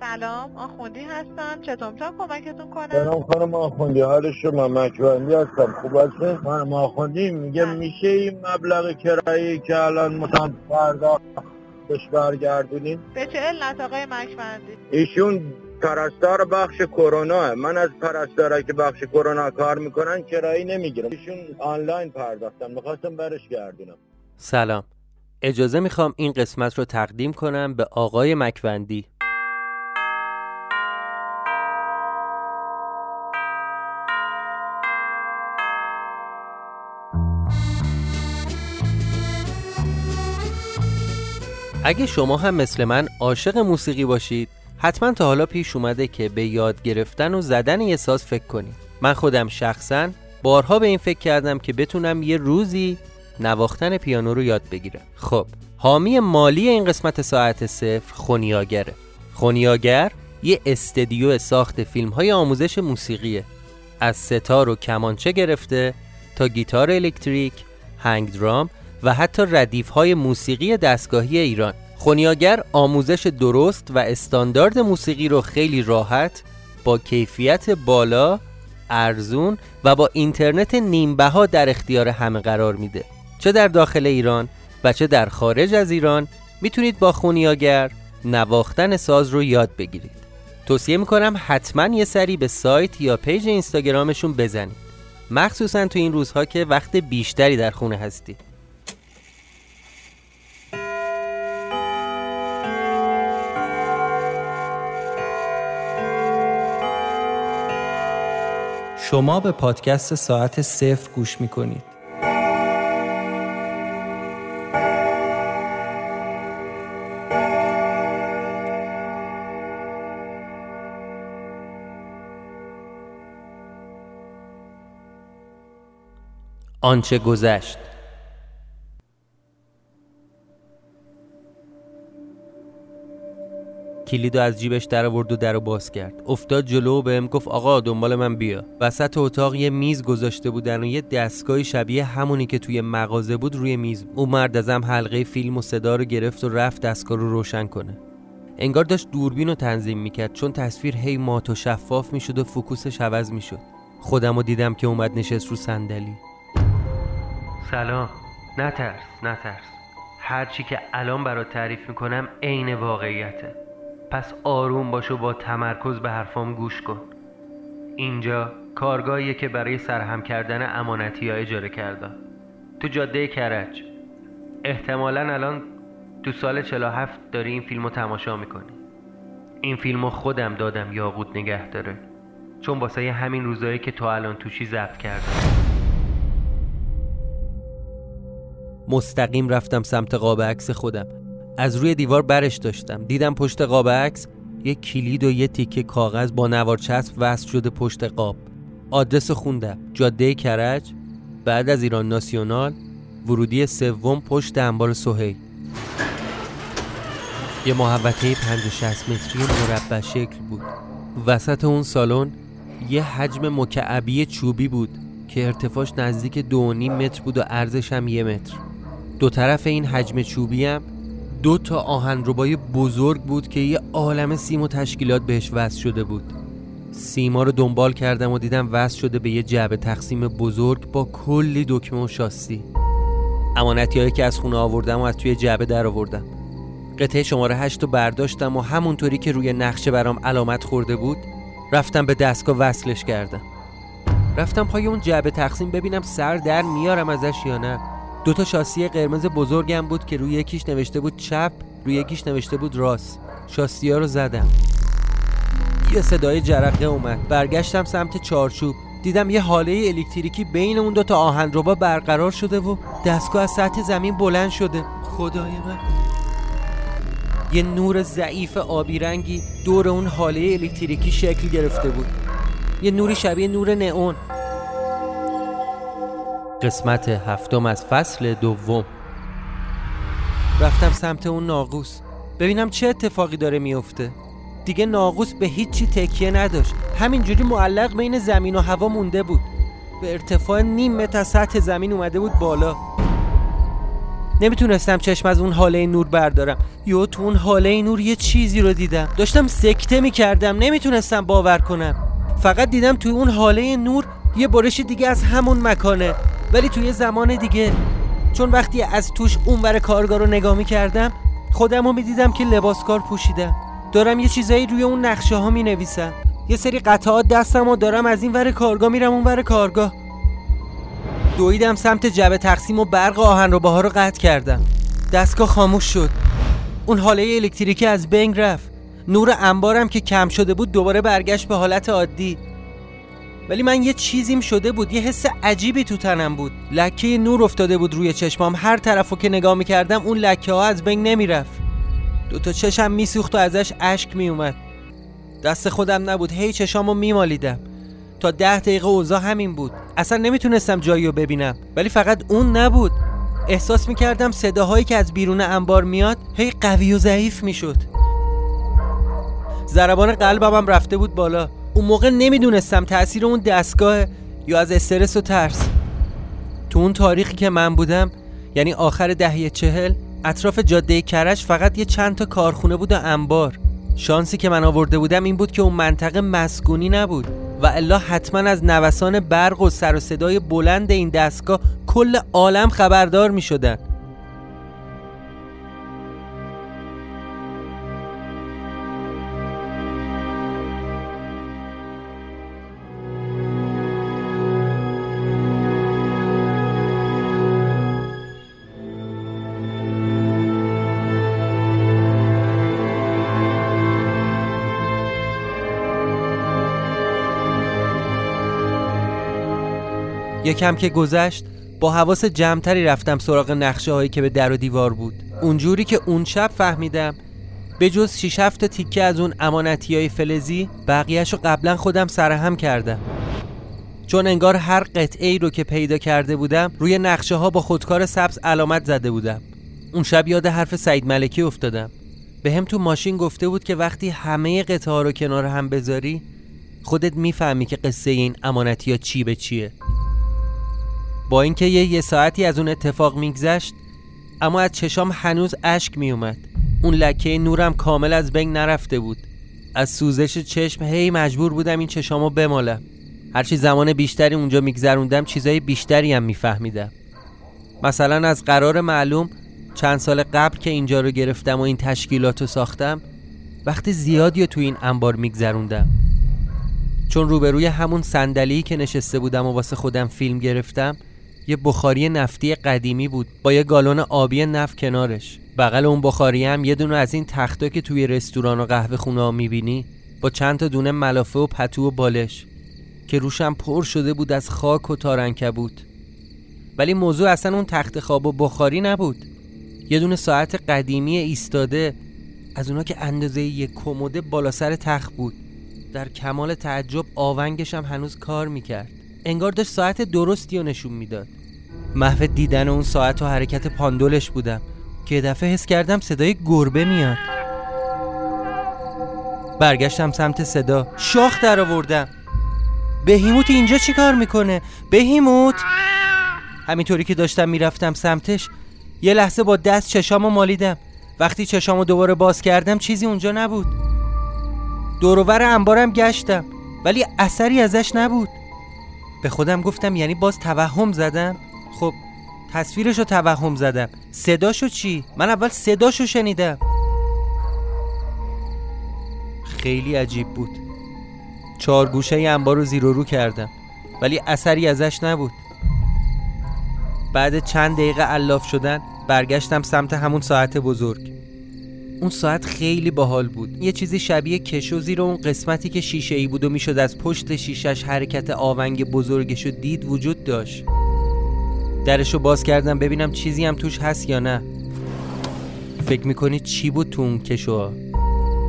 سلام آخوندی هستم. چطور می‌تونم کمکتون کنم؟ سلام خانم آخوندی حال شما مکبندی هستم. خوب هستین؟ خانم آخوندی میگه. میشه این مبلغ کرایی که الان مثلا فردا بهش برگردونیم؟ به چه علت آقای مکبندی؟ ایشون پرستار بخش کرونا من از پرستارا که بخش کرونا کار می‌کنن کرایی نمی‌گیرم. ایشون آنلاین پرداختن. می‌خواستم برش گردونم. سلام. اجازه می‌خوام این قسمت رو تقدیم کنم به آقای مکوندی اگه شما هم مثل من عاشق موسیقی باشید حتما تا حالا پیش اومده که به یاد گرفتن و زدن یه ساز فکر کنید. من خودم شخصا بارها به این فکر کردم که بتونم یه روزی نواختن پیانو رو یاد بگیرم. خب حامی مالی این قسمت ساعت صفر خونیاگره. خونیاگر یه استدیو ساخت فیلم های آموزش موسیقیه. از ستار و کمانچه گرفته تا گیتار الکتریک، هنگ درام و حتی ردیف های موسیقی دستگاهی ایران. خونیاگر آموزش درست و استاندارد موسیقی رو خیلی راحت با کیفیت بالا، ارزون و با اینترنت نیمبها در اختیار همه قرار میده. چه در داخل ایران و چه در خارج از ایران می‌تونید با خونیاگر نواختن ساز رو یاد بگیرید. توصیه می‌کنم حتما یه سری به سایت یا پیج اینستاگرامشون بزنید. مخصوصا تو این روزها که وقت بیشتری در خونه هستی شما به پادکست ساعت صفر گوش می‌کنید. آنچه گذشت. کلیدو از جیبش در آورد و در رو باز کرد. افتاد جلو و بهم گفت آقا دنبال من بیا. وسط اتاق یه میز گذاشته بودن و یه دستگاهی شبیه همونی که توی مغازه بود روی میز بود. او مرد ازم حلقه فیلم و صدا رو گرفت و رفت دستگاه رو روشن کنه. انگار داشت دوربین رو تنظیم می‌کرد چون تصویر هی مات و شفاف می‌شد و فکوسش عوض می‌شد. خودم رو دیدم که اومد نشست رو صندلی. سلام. نترس نترس. هرچی که الان برات تعریف می‌کنم عین واقعیته. پس آروم باش و با تمرکز به حرفام گوش کن. اینجا کارگاهیه که برای سرهم کردن امانتی ها اجاره کردم. تو جاده کرج. احتمالا الان تو سال 47 داری این فیلم رو تماشا می‌کنی. این فیلم رو خودم دادم یاقوت نگه داره. چون واسه همین روزایی که تو الان توشی ضبط کردم. مستقیم رفتم سمت قاب عکس خودم. از روی دیوار برش داشتم. دیدم پشت قاب عکس یه کلید و یه تیکه کاغذ با نوار چسب وصل شده پشت قاب. آدرس خوندم. جاده کرج بعد از ایران ناسیونال ورودی سوم پشت انبار سهیل. یه محوطه 50 متری مربع شکل بود. وسط اون سالن یه حجم مکعبی چوبی بود که ارتفاعش نزدیک دو متر بود و عرضش هم یه متر. دو طرف این حجم چوبی هم دو تا آهنربای بزرگ بود که یه عالم سیم و تشکیلات بهش وصل شده بود. سیما رو دنبال کردم و دیدم وصل شده به یه جعبه تقسیم بزرگ با کلی دکمه و شاسی. امانتی هایی که از خونه آوردم و از توی جعبه در آوردم. قطعه شماره هشت رو برداشتم و همونطوری که روی نقشه برام علامت خورده بود رفتم به دستگاه وصلش کردم. رفتم پای اون جعبه تقسیم ببینم سر در میارم ازش یا نه. دو تا شاسی قرمز بزرگم بود که روی یکیش نوشته بود چپ روی یکیش نوشته بود راست. شاسی ها رو زدم. یه صدای جرقه اومد. برگشتم سمت چارچوب. دیدم یه حاله الکتریکی بین اون دو تا آهنربا برقرار شده و دستگاه از سطح زمین بلند شده. خدای من. یه نور ضعیف آبی رنگی دور اون حاله الکتریکی شکل گرفته بود. یه نوری شبیه نور نئون. قسمت هفتم از فصل دوم. رفتم سمت اون ناقوس. ببینم چه اتفاقی داره میفته. دیگه ناقوس به هیچی تکیه نداشت. همینجوری معلق بین زمین و هوا مونده بود. به ارتفاع نیم متر سطح زمین اومده بود بالا. نمی‌تونستم چشم از اون حاله نور بردارم. یا تو اون حاله نور یه چیزی رو دیدم. داشتم سکته می‌کردم. نمی‌تونستم باور کنم. فقط دیدم توی اون حاله نور یه برش دیگه از همون مکانه. ولی توی زمان دیگه چون وقتی از توش اونور کارگاه رو نگاه می‌کردم خودم رو می‌دیدم که لباسکار پوشیدم دارم یه چیزایی روی اون نقشه ها می نویسم یه سری قطعات دستم و دارم از این ور کارگاه میرم اون ور کارگاه. دویدم سمت جبه تقسیم و برق آهن رو رو قطع کردم. دستگاه خاموش شد. اون حاله الکتریکی از بنگ رفت. نور انبارم که کم شده بود دوباره برگشت به حالت عادی. ولی من یه چیزیم شده بود یه حس عجیبی تو تنم بود. لکه نور افتاده بود روی چشمام. هر طرفو که نگاه می‌کردم اون لکه ها از بین نمی‌رفت. دوتا چشم میسوخت و ازش اشک میومد دست خودم نبود. هی چشامو میمالیدم. تا ده دقیقه اوضاع همین بود. اصلا نمی‌تونستم جایی رو ببینم. ولی فقط اون نبود. احساس می‌کردم صداهایی که از بیرون انبار میاد هی قوی و ضعیف می‌شد. ضربان قلبم رفته بود بالا. اون موقع نمی‌دونستم تاثیر اون دستگاه یا از استرس و ترس تو اون تاریخی که من بودم یعنی آخر دهه چهل اطراف جاده کرش فقط یه چند تا کارخونه بود و انبار شانسی که من آورده بودم این بود که اون منطقه مسکونی نبود و الا حتما از نوسان برق و سر و صدای بلند این دستگاه کل عالم خبردار می شدن. یکم که گذشت با حواس جمعتری رفتم سراغ نقشه هایی که به در و دیوار بود. اونجوری که اون شب فهمیدم به جز 6 7 تیکه از اون امانتی های فلزی بقیهش رو قبلا خودم سرهم کردم. چون انگار هر قطعه ای رو که پیدا کرده بودم روی نقشه ها با خودکار سبز علامت زده بودم. اون شب یاد حرف سعید ملکی افتادم. به هم تو ماشین گفته بود که وقتی همه قطعه ها رو کنار هم بذاری خودت می‌فهمی که قصه این امانتی ها چی به چیه. با اینکه یه یه ساعتی از اون اتفاق میگذشت اما از چشام هنوز اشک میومد اون لکه نورم کامل از بین نرفته بود. از سوزش چشم هی مجبور بودم این چشامو بمالم. هرچی زمان بیشتری اونجا میگذروندم چیزای بیشتری هم میفهمیدم. مثلا از قرار معلوم چند سال قبل که اینجا رو گرفتم و این تشکیلات رو ساختم وقتی زیادی تو این انبار میگذروندم. چون روبروی همون صندلی که نشسته بودم و واسه خودم فیلم گرفتم یه بخاری نفتی قدیمی بود. با یه گالون آبی نفت کنارش. بغل اون بخاری هم یه دونه از این تختا که توی رستوران و قهوه خونه ها می‌بینی با چند تا دونه ملافه و پتو و بالش که روشم پر شده بود از خاک و تارنکه بود. ولی موضوع اصلا اون تخت خواب و بخاری نبود. یه دونه ساعت قدیمی ایستاده از اونا که اندازه یک کموده بالا سر تخت بود. در کمال تعجب آونگش هم هنوز کار می‌کرد. انگار داشت ساعت درستی رو نشون می‌داد. محو دیدن اون ساعت و حرکت پاندولش بودم که دفعه حس کردم صدای گربه میاد. برگشتم سمت صدا شاخ در آوردم. بهیموت اینجا چی کار می‌کنه؟ بهیموت! همینطوری که داشتم می‌رفتم سمتش یه لحظه با دست چشامو مالیدم. وقتی چشامو دوباره باز کردم چیزی اونجا نبود. دورور انبارم گشتم ولی اثری ازش نبود. به خودم گفتم یعنی باز توهم زدم. خب تصویرشو توهم زدم. صداشو چی؟ من اول صداشو شنیدم. خیلی عجیب بود. چهار گوشه انبار رو زیر و رو کردم. ولی اثری ازش نبود. بعد چند دقیقه علاف شدن برگشتم سمت همون ساعت بزرگ. اون ساعت خیلی باحال بود. یه چیزی شبیه کشو زیر اون قسمتی که شیشه ای بود و می‌شد از پشت شیشش حرکت آونگ بزرگشو دید وجود داشت. درشو باز کردم ببینم چیزی هم توش هست یا نه. فکر می‌کنید چی بود تو اون کشو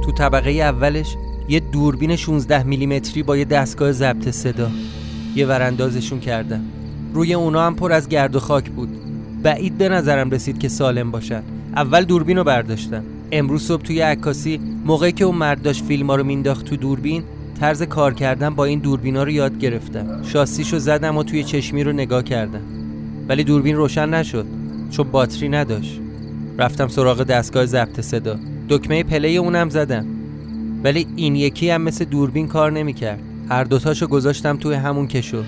تو طبقه اولش یه دوربین 16 میلیمتری با یه دستگاه ضبط صدا. یه وراندازشون کردم روی اونا هم پر از گرد و خاک بود. بعید به نظرم رسید که سالم باشن. اول دوربین رو برداشتم امروز صبح توی عکاسی موقعی که اون مرد داشت فیلم رو مینداخت تو دوربین طرز کار کردن با این دوربینا رو یاد گرفتم. شاسیشو زدم و توی چشمی رو نگاه کردم. ولی دوربین روشن نشد. چون باتری نداشت. رفتم سراغ دستگاه ضبط صدا. دکمه پلی اونم زدم. ولی این یکی هم مثل دوربین کار نمی‌کرد. هر دوتاشو گذاشتم توی همون کشو.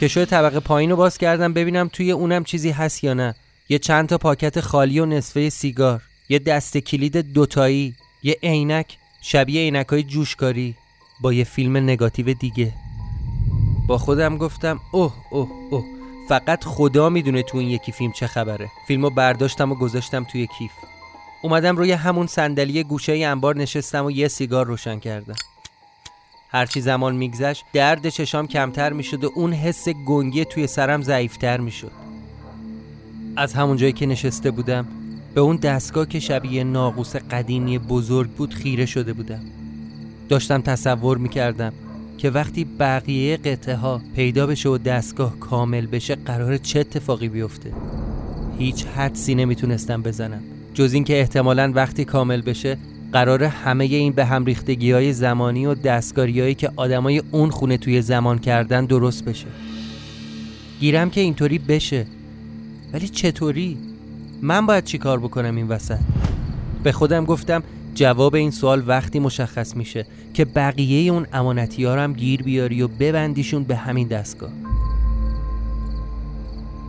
کشو طبقه پایین رو باز کردم ببینم توی اونم چیزی هست یا نه. یه چند تا پاکت خالی و نصفه سیگار. یه دست کلید دوتایی یه عینک شبیه عینک های جوشکاری با یه فیلم نگاتیو دیگه. با خودم گفتم اوه اوه اوه فقط خدا می‌دونه تو این یکی فیلم چه خبره. فیلمو برداشتم و گذاشتم توی کیف. اومدم روی همون صندلی گوشه انبار نشستم و یه سیگار روشن کردم. هرچی زمان میگذشت درد چشام کمتر می‌شد و اون حس گنگی توی سرم ضعیفتر می‌شد. از همون جایی که نشسته بودم به اون دستگاه که شبیه ناقوس قدیمی بزرگ بود خیره شده بودم. داشتم تصور می‌کردم که وقتی بقیه قطعه ها پیدا بشه و دستگاه کامل بشه قرار چه اتفاقی بیفته؟ هیچ حدسی نمی‌تونستم بزنم. جز اینکه احتمالا وقتی کامل بشه قرار همه این به هم ریختگی های زمانی و دستگاری هایی که آدمای اون خونه توی زمان کردن درست بشه. گیرم که اینطوری بشه. ولی چطوری؟ من باید چی کار بکنم این وسط؟ به خودم گفتم جواب این سوال وقتی مشخص میشه که بقیه اون امانتی هم گیر بیاری و ببندیشون به همین دستگاه.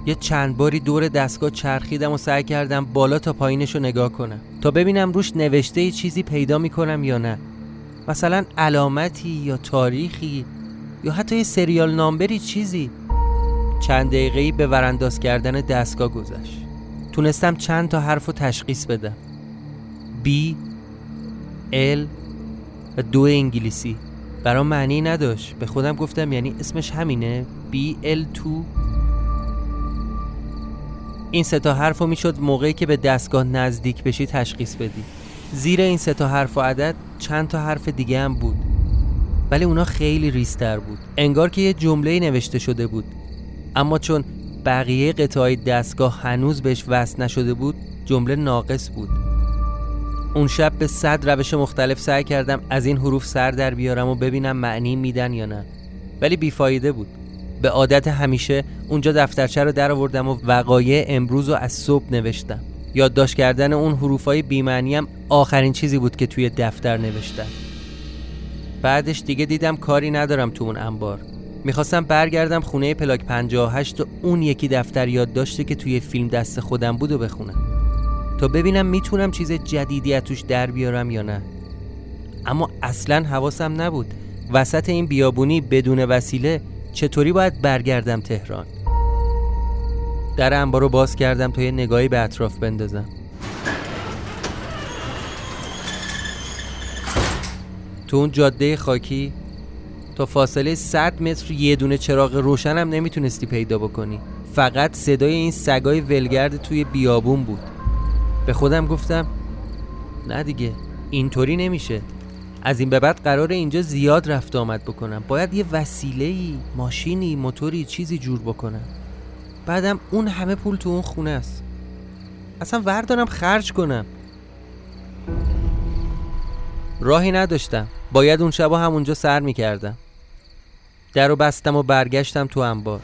یه چند باری دور دستگاه چرخیدم و سعی کردم بالا تا پایینش رو نگاه کنم. تا ببینم روش نوشته چیزی پیدا می‌کنم یا نه. مثلا علامتی یا تاریخی یا حتی یه سریال نامبری چیزی. چند دقیقه به ورانداز کردن دستگاه گذشت. تونستم چند تا حرف رو تشخیص بدم B L و دو انگلیسی. برام معنی نداشت. به خودم گفتم یعنی اسمش همینه. B L 2 این سه تا حرف رو می‌شد موقعی که به دستگاه نزدیک بشی تشخیص بدی. زیر این سه تا حرف و عدد چند تا حرف دیگه هم بود. ولی اونا خیلی ریستر بود. انگار که یه جمله نوشته شده بود. اما چون بقیه قطعه دستگاه هنوز بهش وصل نشده بود جمله ناقص بود. اون شب به صد روش مختلف سعی کردم از این حروف سر در بیارم و ببینم معنی میدن یا نه. ولی بیفایده بود. به عادت همیشه اونجا دفترچه رو در آوردم و وقایع امروز رو از صبح نوشتم. یادداشت کردن اون حروفای بیمعنی هم آخرین چیزی بود که توی دفتر نوشتم. بعدش دیگه دیدم کاری ندارم تو اون انبار. می‌خواستم برگردم خونه پلاک 58 و اون یکی دفتر یادداشته که توی فیلم دست خودم بود و بخونم. تا ببینم می‌تونم چیز جدیدی از توش در بیارم یا نه. اما اصلا حواسم نبود. وسط این بیابونی بدون وسیله چطوری باید برگردم تهران؟ در انبار باز کردم تا یه نگاهی به اطراف بندازم. تو اون جاده خاکی؟ تا فاصله 100 متر یه دونه چراغ روشنم نمی‌تونستی پیدا بکنی. فقط صدای این سگای ولگرد توی بیابون بود. به خودم گفتم نه دیگه اینطوری نمیشه. از این به بعد قرار اینجا زیاد رفت آمد بکنم. باید یه وسیله ماشینی موتوری چیزی جور بکنم. بعدم اون همه پول تو اون خونه است. اصلا وردارم خرج کنم. راهی نداشتم. باید اون شبا همونجا سر می‌کردم. در رو بستم و برگشتم تو انبار.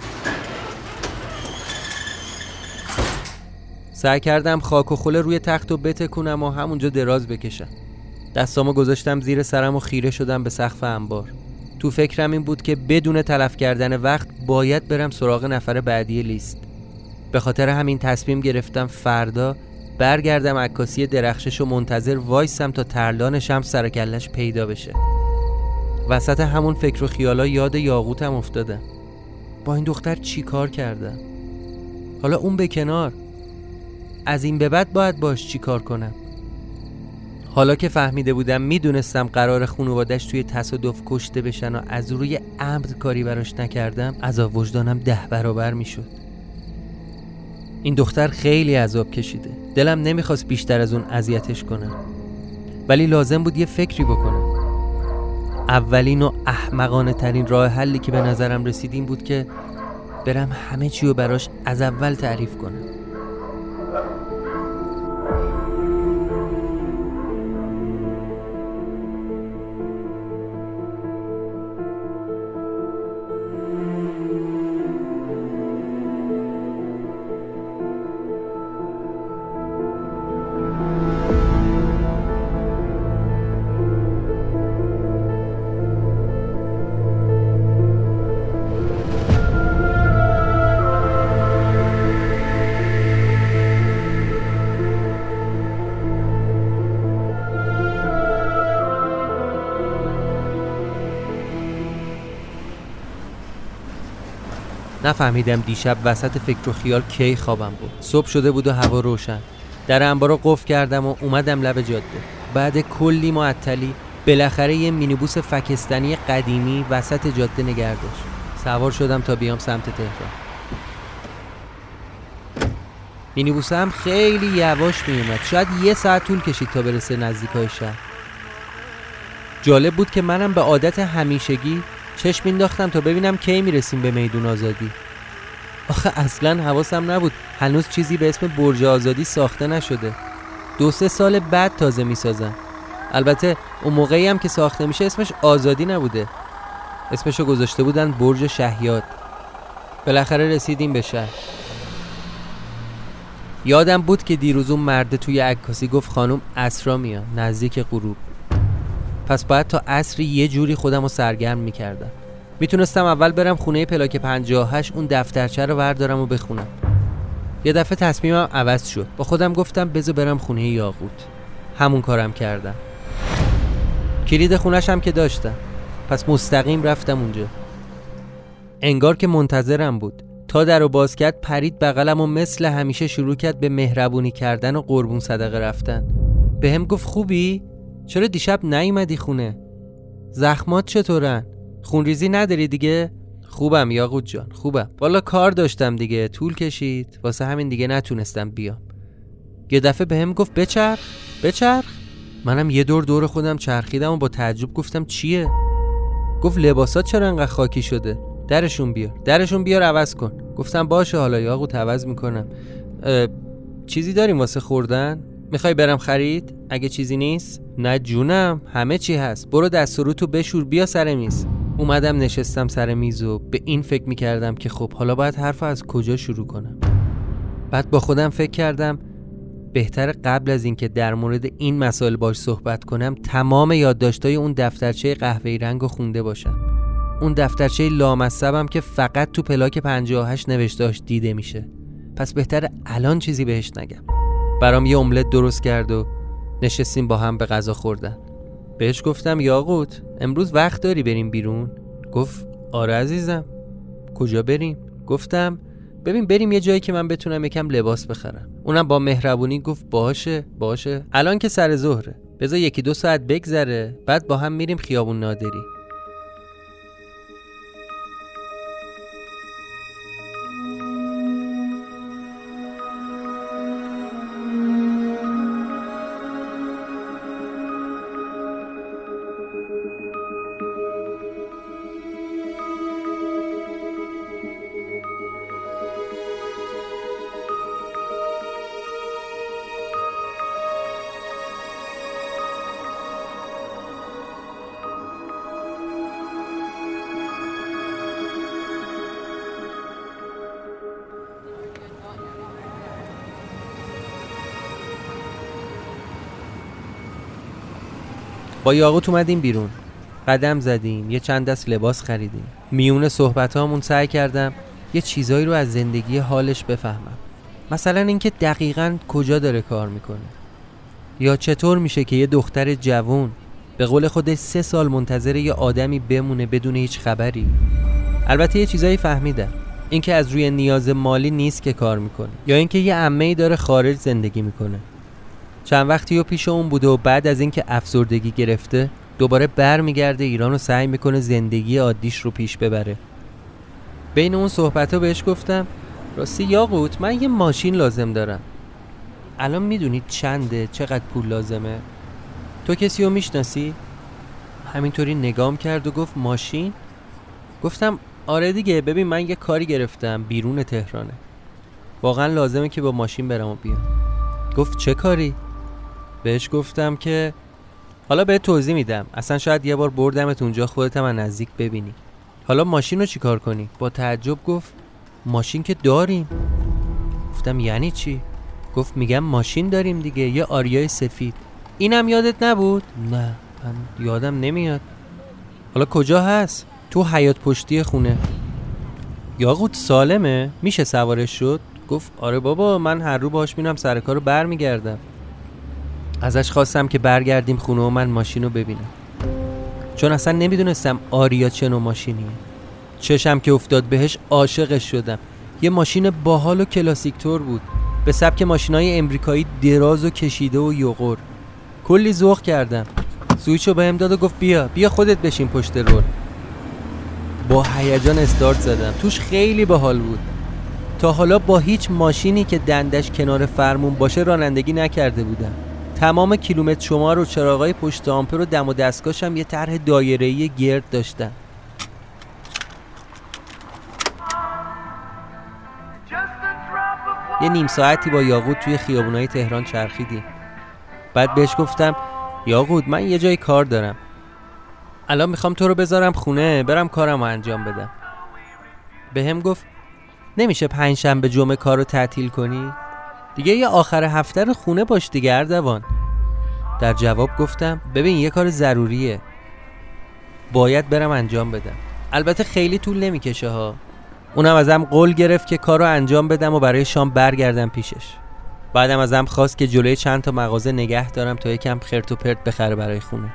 سعی کردم خاک و خوله روی تخت و بتکونم و همونجا دراز بکشم. دستامو گذاشتم زیر سرم و خیره شدم به سقف انبار. تو فکرم این بود که بدون تلف کردن وقت باید برم سراغ نفر بعدی لیست. به خاطر همین تصمیم گرفتم فردا برگردم عکاسی درخشش و منتظر وایسم تا ترلانشم سرکلش پیدا بشه. وسط همون فکر و خیالا یاد یاقوتم افتادم با این دختر چی کار کردم حالا اون به کنار. از این به بعد باید باش چی کار کنم. حالا که فهمیده بودم می‌دونستم قرار خانوادش توی تصادف کشته بشن و از روی عمد کاری براش نکردم از وجدانم ده برابر می‌شد. این دختر خیلی عذاب کشیده. دلم نمی‌خواست بیشتر از اون اذیتش کنم. ولی لازم بود یه فکری بکنم. اولین و احمقانه ترین راه حلی که به نظرم رسید بود که برم همه چی رو براش از اول تعریف کنم. نفهمیدم دیشب وسط فکر و خیال کی خوابم بود. صبح شده بود و هوا روشن. در انبار رو قفل کردم و اومدم لب جاده. بعد کلی معطلی بالاخره یه مینیبوس فکستنی قدیمی وسط جاده نگردش سوار شدم تا بیام سمت تهران. مینیبوس هم خیلی یواش میومد شاید یه ساعت طول کشید تا برسه نزدیک های شهر. جالب بود که منم به عادت همیشگی چشم مینداختم تا ببینم کی می‌رسیم به میدون آزادی. آخه اصلا حواسم نبود. هنوز چیزی به اسم برج آزادی ساخته نشده. دو سه سال بعد تازه می‌سازن البته اون موقعی هم که ساخته میشه اسمش آزادی نبوده. اسمشو گذاشته بودن برج شهیاد. بالاخره رسیدیم به شهر. یادم بود که دیروز اون مرده توی عکاسی گفت خانم اسرا میاد نزدیک غروب. پس باید تا عصری یه جوری خودم رو سرگرم می‌کردم. می‌تونستم اول برم خونه پلاک 58 اون دفترچه رو وردارم و بخونم. یه دفعه تصمیمم عوض شد. با خودم گفتم بذار برم خونه یاقوت. همون کارم کردم. کلید خونش هم که داشتم. پس مستقیم رفتم اونجا. انگار که منتظرم بود. تا در و باز کرد پرید بغلم و مثل همیشه شروع کرد به مهربونی کردن و قربون صدقه رفتن. به هم گفت خوبی؟ چرا دیشب نیومدی خونه؟ زخمات چطورن؟ خونریزی نداری دیگه؟ خوبم یاقوت جان خوبم. والا کار داشتم دیگه طول کشید. واسه همین دیگه نتونستم بیام. یه دفعه به هم گفت بچرخ بچرخ. منم یه دور دور خودم چرخیدم و با تعجب گفتم چیه؟ گفت لباسات چرا انقدر خاکی شده؟ درشون بیار درشون بیار عوض کن. گفتم باشه حالا یاقوت عوض می‌کنم. چیزی داریم واسه خوردن؟ می‌خوای برم خرید؟ اگه چیزی نیست؟ نه جونم همه چی هست. برو دست رو تو بشور بیا سر میز. اومدم نشستم سر میز و به این فکر می‌کردم که خب حالا باید حرف از کجا شروع کنم. بعد با خودم فکر کردم بهتر قبل از اینکه در مورد این مسائل باش صحبت کنم تمام یادداشتای اون دفترچه قهوه‌ای رنگ رو خونده باشم. اون دفترچه لامصبم که فقط تو پلاک 58 نوشتهاش دیده میشه. پس بهتر الان چیزی بهش نگم. برام یه املت درست کرد و نشستیم با هم به غذا خوردن. بهش گفتم یاقوت امروز وقت داری بریم بیرون؟ گفت آره عزیزم. کجا بریم؟ گفتم ببین بریم یه جایی که من بتونم یکم لباس بخرم. اونم با مهربونی گفت باشه باشه. الان که سر ظهره. بذار یکی دو ساعت بگذره بعد با هم میریم خیابون نادری. با یاقوت اومدیم بیرون. قدم زدیم یه چند دست لباس خریدیم. میون صحبت هامون سعی کردم یه چیزایی رو از زندگی حالش بفهمم. مثلا اینکه دقیقا کجا داره کار می‌کنه. یا چطور میشه که یه دختر جوون به قول خودش سه سال منتظر یه آدمی بمونه بدون هیچ خبری؟ البته یه چیزایی فهمیدم. اینکه از روی نیاز مالی نیست که کار می‌کنه. یا اینکه یه عمه داره خارج زندگی می‌کنه. چند وقتی و پیش اون بوده و بعد از اینکه افسردگی گرفته دوباره برمیگرده ایران و سعی می‌کنه زندگی عادیش رو پیش ببره بین اون صحبت ها بهش گفتم راستی یاقوت من یه ماشین لازم دارم الان می‌دونید چنده چقدر پول لازمه تو کسی رو می‌شناسی؟ همینطوری نگام کرد و گفت ماشین؟ گفتم آره دیگه ببین من یه کاری گرفتم بیرون تهرانه واقعا لازمه که با ماشین برم و بیام گفت چه کاری؟ بهش گفتم که حالا به توضیح میدم. اصلا شاید یه بار بردمت اونجا خودت هم نزدیک ببینی. حالا ماشین رو چیکار کنی؟ با تعجب گفت ماشین که داریم. گفتم یعنی چی؟ گفت میگم ماشین داریم دیگه یه آریای سفید. اینم یادت نبود؟ نه من یادم نمیاد. حالا کجا هست؟ تو حیات پشتی خونه. یاقوت سالمه؟ میشه سوارش شد؟ گفت آره بابا من هر رو باش میرم سر کارو برمیگردم. ازش خواستم که برگردیم خونه و من ماشین رو ببینم. چون اصلا نمی‌دونستم آریا چه نوع ماشینیه. چشم که افتاد بهش عاشقش شدم. یه ماشین باحال و کلاسیکتور بود. به سبک ماشینای امریکایی دراز و کشیده و یوغور کلی ذوق کردم. سویچو بهم داد و گفت بیا بیا خودت بشین پشت رول. با هیجان استارت زدم. توش خیلی باحال بود. تا حالا با هیچ ماشینی که دندش کنار فرمون باشه رانندگی نکرده بودم. تمام کیلومتر شمار و چراغای پشت آمپر و دم و دستگاهشم یه طرح دایره‌ای گرد داشتن. یه نیم ساعتی با یاقوت توی خیابونای تهران چرخیدیم. بعد بهش گفتم یاقوت من یه جای کار دارم. الان می‌خوام تو رو بذارم خونه برم کارم رو انجام بدم. به هم گفت نمیشه پنج شنبه جمعه کار رو تعطیل کنی؟ دیگه یه آخر هفته رو خونه باش دیگه اردوان. در جواب گفتم ببین یه کار ضروریه. باید برم انجام بدم. البته خیلی طول نمی‌کشه ها. اونم ازم قول گرفت که کار رو انجام بدم و برای شام برگردم پیشش. بعدم ازم خواست که جلوی چند تا مغازه نگه دارم تا یکم خرت و پرت بخره برای خونه.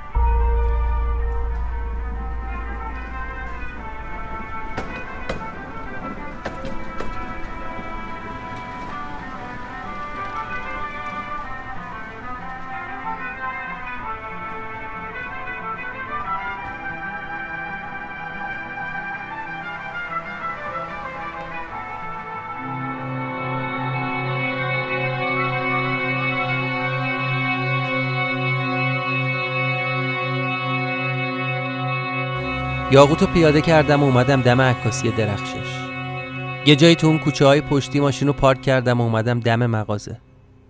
یاقوتو پیاده کردم و اومدم دم عکاسی درخشش. یه جایی تو اون کوچه های پشتی ماشین رو پارک کردم و اومدم دم مغازه.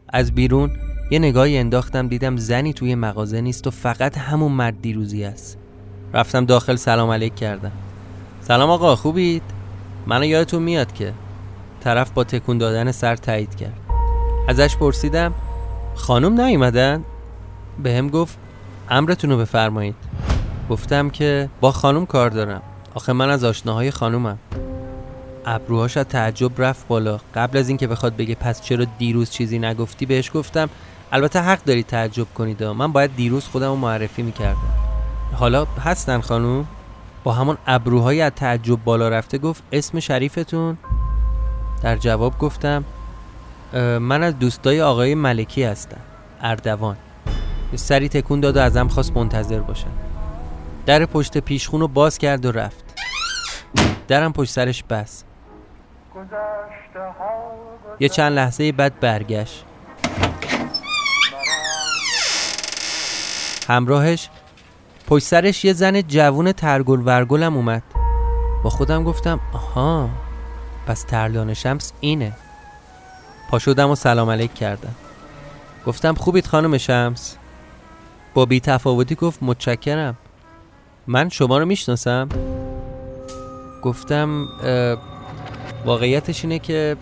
از بیرون یه نگاهی انداختم دیدم زنی توی مغازه نیست و فقط همون مرد دیروزی است. رفتم داخل سلام علیک کردم. سلام آقا خوبید؟ منو یادتون میاد که طرف با تکون دادن سر تایید کرد. ازش پرسیدم خانم نیومدن؟ به هم گفت امرتون رو بفرمایید. گفتم که با خانم کار دارم. آخه من از آشناهای خانومم. ابروهاش از تعجب رفت بالا. قبل از اینکه بخواد بگه پس چرا دیروز چیزی نگفتی بهش گفتم البته حق داری تعجب کنید من باید دیروز خودم رو معرفی می‌کردم. حالا هستن خانوم؟ با همون ابروهای از تعجب بالا رفته گفت اسم شریفتون؟ در جواب گفتم من از دوستای آقای ملکی هستم. اردوان. سری تکون داد و ازم خواست منتظر باشم در پشت پیشخون رو باز کرد و رفت. درم پشت سرش بس یه چند لحظه بعد برگشت. همراهش پشت سرش یه زن جوون ترگل ورگلم اومد. با خودم گفتم آها پس ترلان شمس اینه. پا شدم و سلام علیک کردم. گفتم خوبید خانم شمس. با بی تفاوتی گفت متشکرم. من شما رو می‌شناسم؟ گفتم واقعیتش اینه که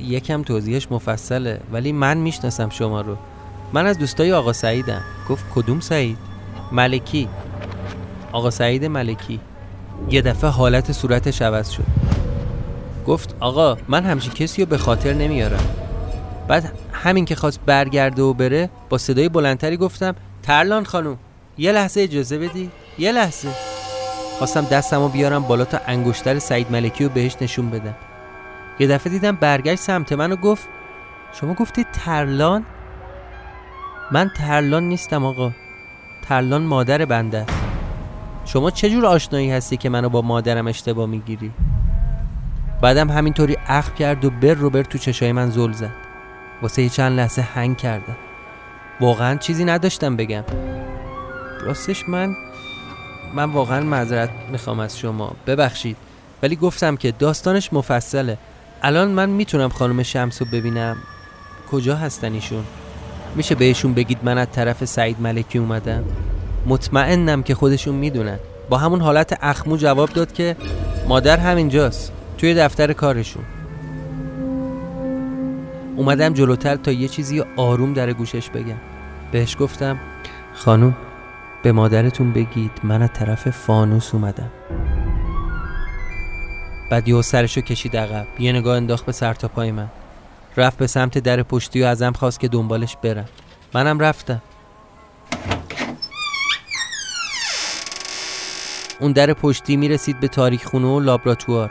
یکم توضیحش مفصله ولی من می‌شناسم شما رو. من از دوستای آقا سعیدم. گفت کدوم سعید؟ ملکی. آقا سعید ملکی. یه دفعه حالت صورتش عوض شد. گفت آقا من همچین کسی رو به خاطر نمیارم. بعد همین که خواست برگرده و بره با صدای بلندتری گفتم ترلان خانوم یه لحظه اجازه بدی؟ یه لحظه. خواستم دستمو بیارم بالا تا انگشتر سعید ملکی رو بهش نشون بدم. یه دفعه دیدم برگشت سمت من و گفت شما گفتی ترلان؟ من ترلان نیستم آقا. ترلان مادر بنده. شما چه جور آشنایی هستی که منو با مادرم اشتباه می‌گیری؟ بعدم همینطوری اخ کرد و بر رو بر تو چشای من زل زد. واسه چند لحظه هنگ کردم. واقعا چیزی نداشتم بگم. راستش من من واقعا معذرت می‌خوام از شما. ببخشید ولی گفتم که داستانش مفصله. الان من می‌تونم خانم شمس رو ببینم. کجا هستن ایشون؟ میشه بهشون بگید من از طرف سعید ملکی اومدم؟ مطمئنم که خودشون می‌دونن. با همون حالت اخمو جواب داد که مادر همینجاست توی دفتر کارشون. اومدم جلوتر تا یه چیزی آروم در گوشش بگم. بهش گفتم خانوم به مادرتون بگید من از طرف فانوس اومدم. بعد یه سرشو کشید عقب. یه نگاه انداخت به سر تا پای من. رفت به سمت در پشتی و ازم خواست که دنبالش برم. منم رفتم. اون در پشتی می‌رسید به تاریخ خونه و لابراتوار.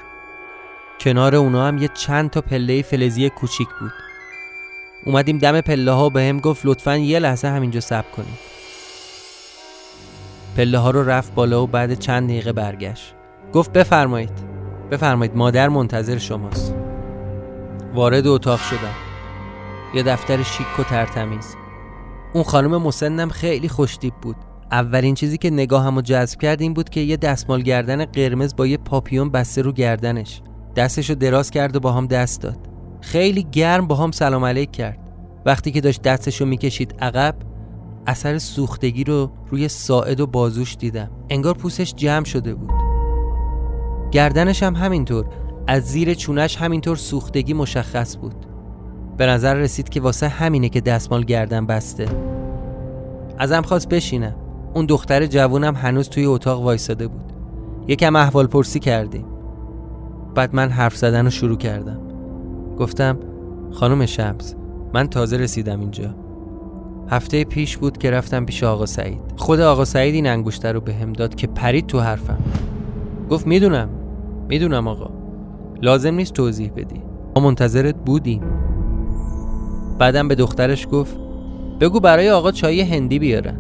کنار اونا هم یه چند تا پله فلزی کوچیک بود. اومدیم دم پله ها به هم گفت لطفا یه لحظه همینجا صبر کنید. پله ها رو رفت بالا و بعد چند دقیقه برگشت. گفت بفرمایید. بفرمایید مادر منتظر شماست. وارد اتاق شدم. یه دفتر شیک و ترتمیز. اون خانم مسنم خیلی خوشتیب بود. اولین چیزی که نگاهمو جذب کرد این بود که یه دستمال گردن قرمز با یه پاپیون بسته رو گردنش. دستشو دراز کرد و با هم دست داد. خیلی گرم با هم سلام علیک کرد. وقتی که داشت دستشو می‌کشید عقب اثر سوختگی رو روی ساعد و بازوش دیدم. انگار پوستش جمع شده بود. گردنش هم همینطور. از زیر چونش همینطور سوختگی مشخص بود. به نظر رسید که واسه همینه که دستمال گردن بسته. ازم خواست بشینم. اون دختر جوونم هنوز توی اتاق وایساده بود. یکم احوال پرسی کردیم. بعد من حرف زدن رو شروع کردم. گفتم خانم شمس من تازه رسیدم اینجا. هفته پیش بود که رفتم پیش آقا سعید. خود آقا سعید این انگشتر رو بهم داد که پرید تو حرفم. گفت می‌دونم می‌دونم آقا. لازم نیست توضیح بدی. ما منتظرت بودیم. بعدم به دخترش گفت بگو برای آقا چای هندی بیارن.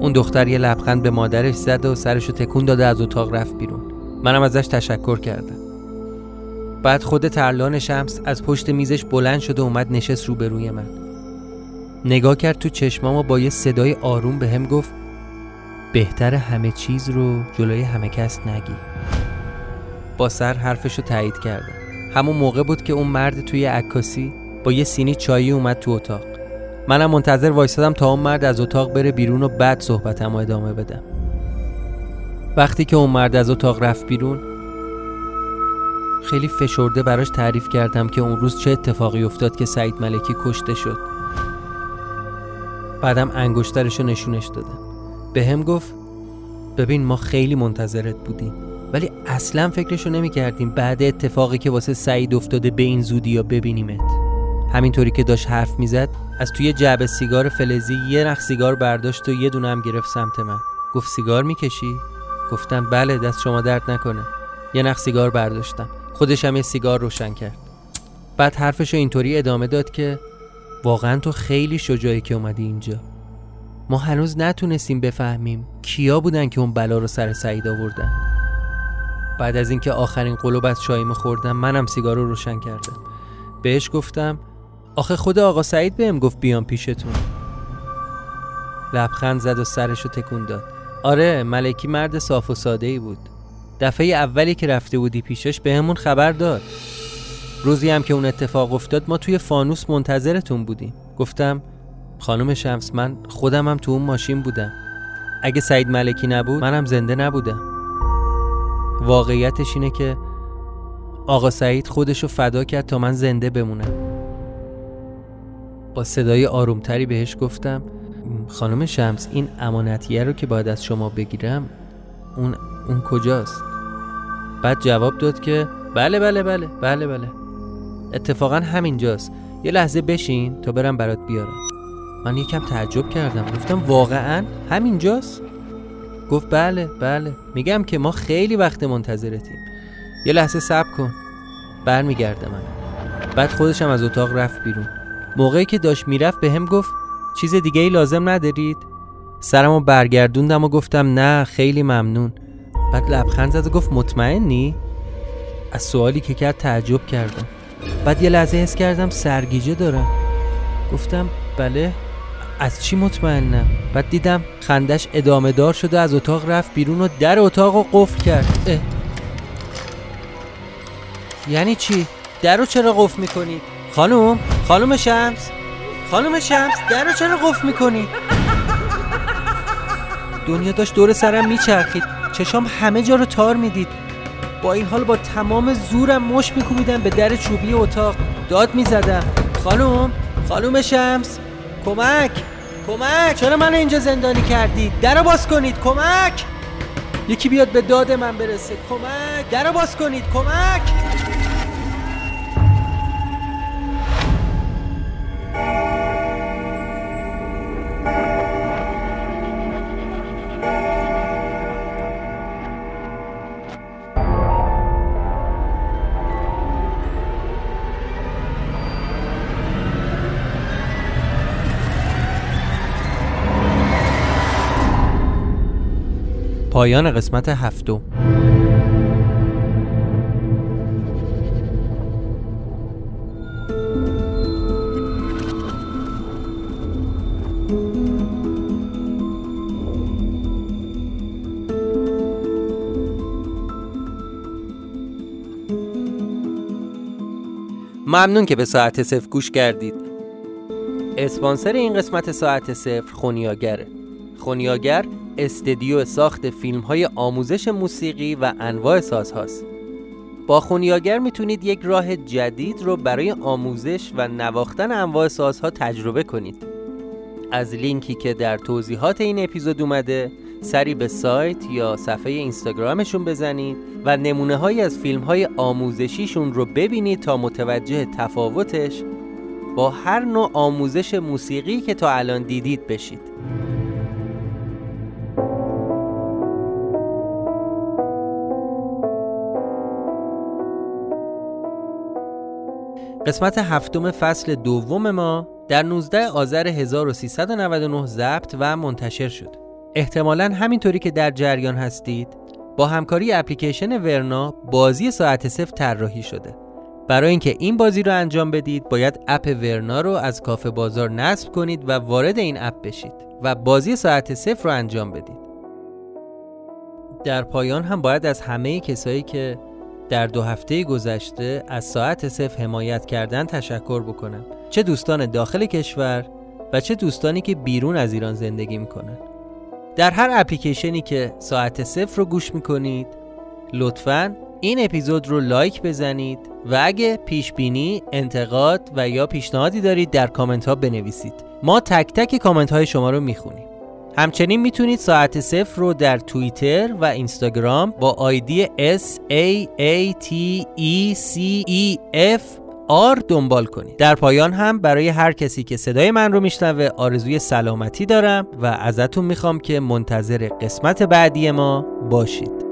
اون دختر یه لبخند به مادرش زد و سرشو تکون داده از اتاق رفت بیرون. منم ازش تشکر کردم. بعد خود ترلان شمس از پشت میزش بلند شد و اومد نشست روبروی من. نگاه کرد تو چشمام و با یه صدای آروم به هم گفت بهتر همه چیز رو جلوی همه کس نگی. با سر حرفشو تایید کردم همون موقع بود که اون مرد توی عکاسی با یه سینی چایی اومد تو اتاق. منم منتظر وایستادم تا اون مرد از اتاق بره بیرون و بعد صحبتم رو ادامه بدم وقتی که اون مرد از اتاق رفت بیرون خیلی فشرده براش تعریف کردم که اون روز چه اتفاقی افتاد که سعید ملکی کشته شد. بعدم انگشترشو نشونش دادم به هم گفت ببین ما خیلی منتظرت بودیم ولی اصلا فکرشو نمی کردیم بعد اتفاقی که واسه سعید افتاده به این زودی یا ببینیمت. همینطوری که داشت حرف می‌زد از توی جعبه سیگار فلزی یه نخ سیگار برداشت و یه دونه هم گرفت سمت من. گفت سیگار می‌کشی؟ گفتم بله دست شما درد نکنه. یه نخ سیگار برداشتم. خودش هم یه سیگار روشن کرد. بعد حرفش رو اینطوری ادامه داد که واقعا تو خیلی شجاعی که اومدی اینجا. ما هنوز نتونستیم بفهمیم کیا بودن که اون بلا رو سر سعید آوردن. بعد از اینکه آخرین قلوب از چایمو خوردم منم سیگار رو روشن کردم. بهش گفتم آخه خود آقا سعید بهم گفت بیام پیشتون. لبخند زد و سرش رو تکون داد. آره ملکی مرد صاف و ساده ای بود. دفعه اولی که رفته بودی پیشش بهمون خبر داد. روزی هم که اون اتفاق افتاد ما توی فانوس منتظرتون بودیم. گفتم خانم شمس من خودم هم تو اون ماشین بودم. اگه سعید ملکی نبود منم زنده نبودم. واقعیتش اینه که آقا سعید خودشو فدا کرد تا من زنده بمونم. با صدای آرومتری بهش گفتم خانم شمس این امانتیه رو که باید از شما بگیرم اون اون کجاست؟ بعد جواب داد که بله بله بله بله بله. اتفاقا همینجاست. یه لحظه بشین تا برم برات بیارم. من یکم تعجب کردم. گفتم واقعا همینجاست؟ گفت بله بله. میگم که ما خیلی وقت منتظرتیم. یه لحظه صبر کن. برمیگرده من بعد خودشم از اتاق رفت بیرون. موقعی که داشت می‌رفت به گفت چیز دیگه ای لازم ندارید؟ سرمو برگردوندم و گفتم نه خیلی ممنون. بعد لبخند زد و گفت مطمئنی؟ از سوالی که کرد تعجب کردم. بعد یه لحظه حس کردم سرگیجه دارم گفتم بله از چی مطمئنم بعد دیدم خندش ادامه دار شده از اتاق رفت بیرون و در اتاق رو قفل کرد اه. یعنی چی؟ در رو چرا قفل می‌کنی؟ خانم؟ خانم شمس؟ خانم شمس در رو چرا قفل می‌کنی؟ دنیا داشت دور سرم میچرخید چشام همه جا رو تار می‌دید با این حال با تمام زورم مش میکوبیدم به در چوبی اتاق. داد می‌زدم. خانم خانم شمس. کمک کمک. چرا منو اینجا زندانی کردید در باز کنید. کمک. یکی بیاد به داد من برسه. کمک. در باز کنید. کمک. پایان قسمت هفتم. ممنون که به ساعت صفر گوش کردید. اسپانسر این قسمت ساعت صفر خونیاگره. خونیاگر استدیو ساخت فیلم های آموزش موسیقی و انواع سازهاست. با خونیاگر می‌تونید یک راه جدید رو برای آموزش و نواختن انواع سازها تجربه کنید. از لینکی که در توضیحات این اپیزود اومده سری به سایت یا صفحه اینستاگرامشون بزنید و نمونه های از فیلم های آموزشیشون رو ببینید تا متوجه تفاوتش با هر نوع آموزش موسیقی که تا الان دیدید بشید. قسمت هفتم فصل دوم ما در 19 آذر 1399 ضبط و منتشر شد. احتمالا همینطوری که در جریان هستید با همکاری اپلیکیشن ورنا بازی ساعت صفر طراحی شده. برای اینکه این بازی رو انجام بدید باید اپ ورنا رو از کافه بازار نصب کنید و وارد این اپ بشید و بازی ساعت صفر رو انجام بدید. در پایان هم باید از همه کسایی که در دو هفته گذشته از ساعت صفر حمایت کردن تشکر بکنم. چه دوستان داخل کشور و چه دوستانی که بیرون از ایران زندگی می‌کنن. در هر اپلیکیشنی که ساعت صفر رو گوش می‌کنید لطفا این اپیزود رو لایک بزنید و اگه پیش بینی، انتقاد و یا پیشنهادی دارید در کامنت ها بنویسید. ما تک تک کامنت های شما رو می‌خونیم. همچنین می‌تونید ساعت صفر رو در توییتر و اینستاگرام با آیدی S A A T E C E F آر دنبال کنید. در پایان هم برای هر کسی که صدای من رو میشنوه آرزوی سلامتی دارم و ازتون می‌خوام که منتظر قسمت بعدی ما باشید.